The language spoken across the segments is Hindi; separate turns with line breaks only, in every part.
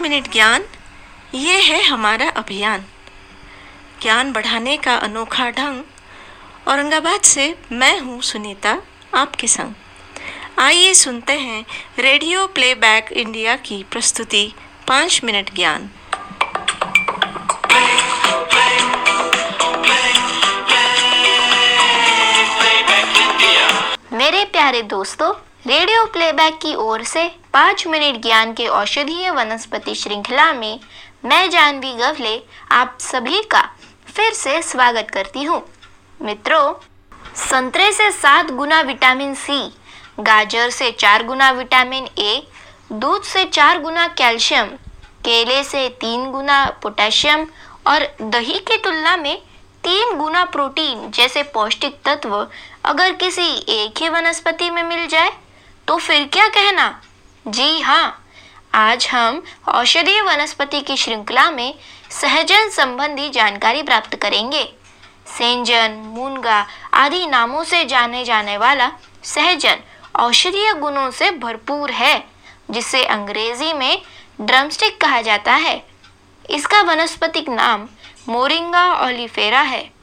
मिनट ज्ञान, ये है हमारा अभियान। ज्ञान बढ़ाने का अनोखा ढंग, औरंगाबाद से मैं हूँ सुनीता, आपके संग। आइए सुनते हैं रेडियो प्लेबैक इंडिया की प्रस्तुति, पाँच मिनट ज्ञान।
मेरे प्यारे दोस्तों रेडियो प्लेबैक की ओर से पाँच मिनट ज्ञान के औषधीय वनस्पति श्रृंखला में मैं जानवी गवले आप सभी का फिर से स्वागत करती हूँ। मित्रों, संतरे से सात गुना विटामिन सी, गाजर से चार गुना विटामिन ए, दूध से चार गुना कैल्शियम, केले से तीन गुना पोटेशियम और दही की तुलना में तीन गुना प्रोटीन जैसे पौष्टिक तत्व अगर किसी एक ही वनस्पति में मिल जाए तो फिर क्या कहना? जी हाँ आज हम औषधीय वनस्पति की श्रृंखला में सहजन संबंधी जानकारी प्राप्त करेंगे। सेंजन, मुनगा आदि नामों से जाने जाने वाला सहजन औषधीय गुणों से भरपूर है, जिसे अंग्रेज़ी में ड्रमस्टिक कहा जाता है। इसका वनस्पतिक नाम मोरिंगा ओलिफेरा है।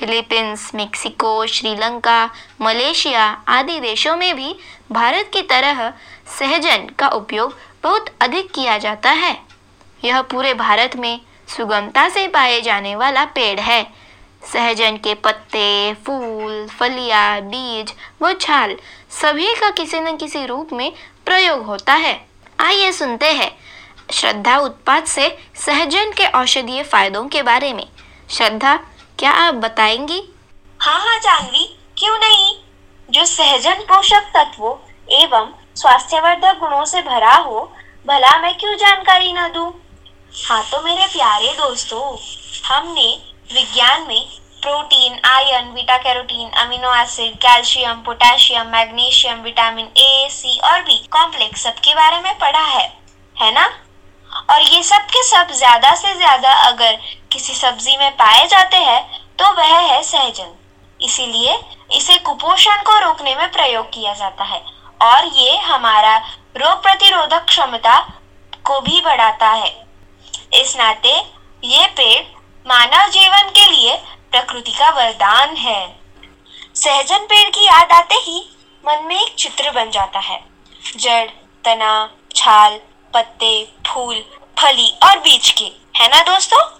फिलीपींस मेक्सिको श्रीलंका मलेशिया आदि देशों में भी भारत की तरह सहजन का उपयोग बहुत अधिक किया जाता है। यह पूरे भारत में सुगमता से पाए जाने वाला पेड़ है। सहजन के पत्ते फूल फलियाँ, बीज व छाल सभी का किसी न किसी रूप में प्रयोग होता है। आइए सुनते हैं श्रद्धा उत्पाद से सहजन के औषधीय फायदों के बारे में। श्रद्धा क्या आप बताएँगी?
हाँ हाँ जानवी क्यों नहीं? जो सहजन पोषक तत्वों एवं स्वास्थ्यवर्धक गुणों से भरा हो, भला मैं क्यों जानकारी न दूँ? हाँ तो मेरे प्यारे दोस्तों, हमने विज्ञान में protein iron beta carotene amino acid, calcium, potassium, magnesium, vitamin A, C और बी कॉम्प्लेक्स सबके बारे में पढ़ा है है ना? और ये सब के सब ज़्यादा से ज़्यादा अगर किसी सब्ज़ी में पाए जाते हैं तो वह है सहजन। इसीलिए इसे कुपोषण को रोकने में प्रयोग किया जाता है और ये हमारा रोग प्रतिरोधक क्षमता को भी बढ़ाता है। इस नाते ये पेड़ मानव जीवन के लिए प्रकृति का वरदान है। सहजन पेड़ की याद आते ही मन में एक चित्र बन जाता है। जड़, तना, छाल, पत्ते, फूल, फली और बीज के। है ना दोस्तों?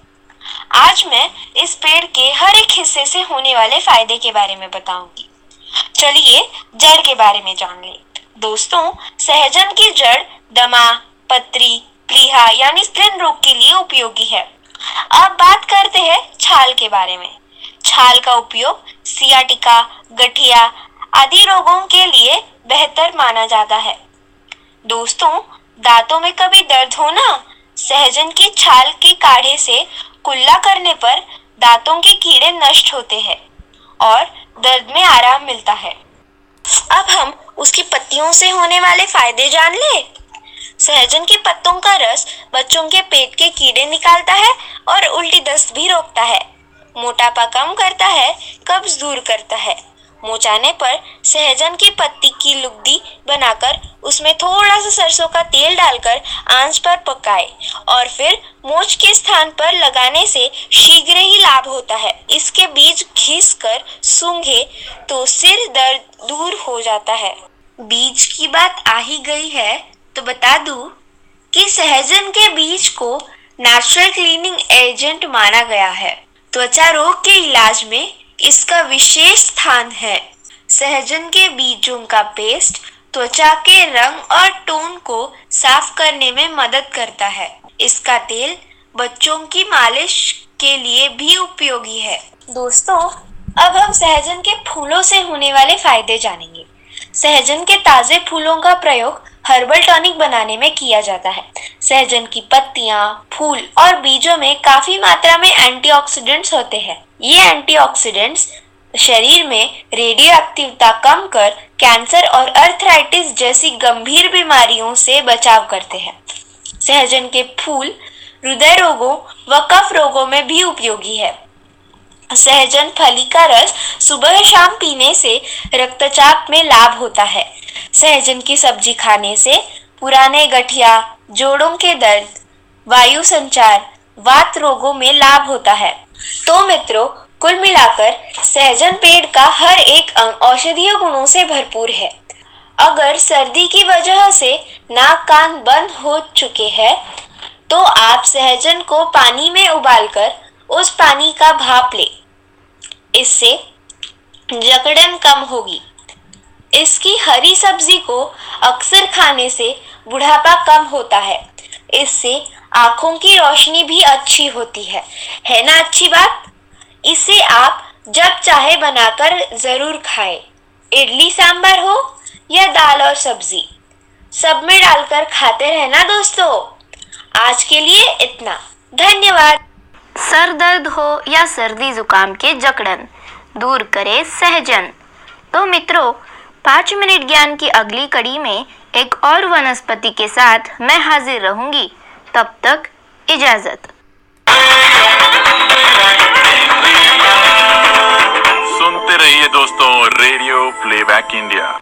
आज मैं इस पेड़ के हर एक हिस्से से होने वाले फ़ायदे के बारे में बताऊँगी। चलिए, जड़ के बारे में जान ले। दोस्तों, सहजन की जड़ दमा, पत्री प्लीहा यानी स्त्रीन रोग के लिए उपयोगी है। अब बात करते हैं छाल के बारे में। छाल का उपयोग सियाटिका, गठिया आदि रोगों के लिए बेहतर माना जाता है। दोस्तों, दांतों में कभी दर्द हो ना? सहजन की छाल के काढ़े से कुल्ला करने पर दांतों के कीड़े नष्ट होते हैं और दर्द में आराम मिलता है। अब हम उसकी पत्तियों से होने वाले फ़ायदे जान ले। सहजन के पत्तों का रस बच्चों के पेट के कीड़े निकालता है और उल्टी दस्त भी रोकता है। मोटापा कम करता है, कब्ज दूर करता है। मोचाने पर सहजन की पत्ती की लुगदी बनाकर उसमें थोड़ा सा सरसों का तेल डालकर आँच पर पकाए और फिर मोच के स्थान पर लगाने से शीघ्र ही लाभ होता है। इसके बीज घिस कर सूंघे तो सिर दर्द दूर हो जाता है। बीज की बात आ ही गई है तो बता दूँ कि सहजन के बीज को नेचुरल क्लीनिंग एजेंट माना गया है। त्वचा रोग के इलाज में इसका विशेष स्थान है। सहजन के बीजों का पेस्ट त्वचा के रंग और टोन को साफ़ करने में मदद करता है। इसका तेल बच्चों की मालिश के लिए भी उपयोगी है। दोस्तों, अब हम सहजन के फूलों से होने वाले फ़ायदे जानेंगे। सहजन के ताजे फूलों का प्रयोग हर्बल टॉनिक बनाने में किया जाता है। सहजन की पत्तियाँ, फूल और बीजों में काफ़ी मात्रा में एंटीऑक्सीडेंट्स होते हैं। ये एंटीऑक्सीडेंट्स शरीर में रेडियो एक्टिवता कम कर कैंसर और अर्थराइटिस जैसी गंभीर बीमारियों से बचाव करते हैं। सहजन के फूल हृदय रोगों व कफ रोगों में भी उपयोगी है। सहजन फली का रस सुबह शाम पीने से रक्तचाप में लाभ होता है। सहजन की सब्ज़ी खाने से पुराने गठिया, जोड़ों के दर्द, वायु संचार, वात रोगों में लाभ होता है। तो मित्रों, कुल मिलाकर सहजन पेड़ का हर एक अंग औषधीय गुणों से भरपूर है। अगर सर्दी की वजह से नाक कान बंद हो चुके हैं तो आप सहजन को पानी में उबालकर उस पानी का भाप ले। इससे जकड़न कम होगी। इसकी हरी सब्ज़ी को अक्सर खाने से बुढ़ापा कम होता है। इससे आँखों की रोशनी भी अच्छी होती है। है ना अच्छी बात? इसे आप जब चाहे बनाकर ज़रूर खाएँ। इडली सांभर हो या दाल और सब्ज़ी, सब में डालकर खाते रहना दोस्तों। आज के लिए इतना। धन्यवाद।
सर दर्द हो या सर्दी जुकाम के जकड़न, दूर करे सहजन। तो मित्रों पाँच मिनट ज्ञान की अगली कड़ी में एक और वनस्पति के साथ मैं हाजिर रहूँगी। तब तक इजाज़त।
सुनते रहिए दोस्तों, रेडियो प्लेबैक इंडिया।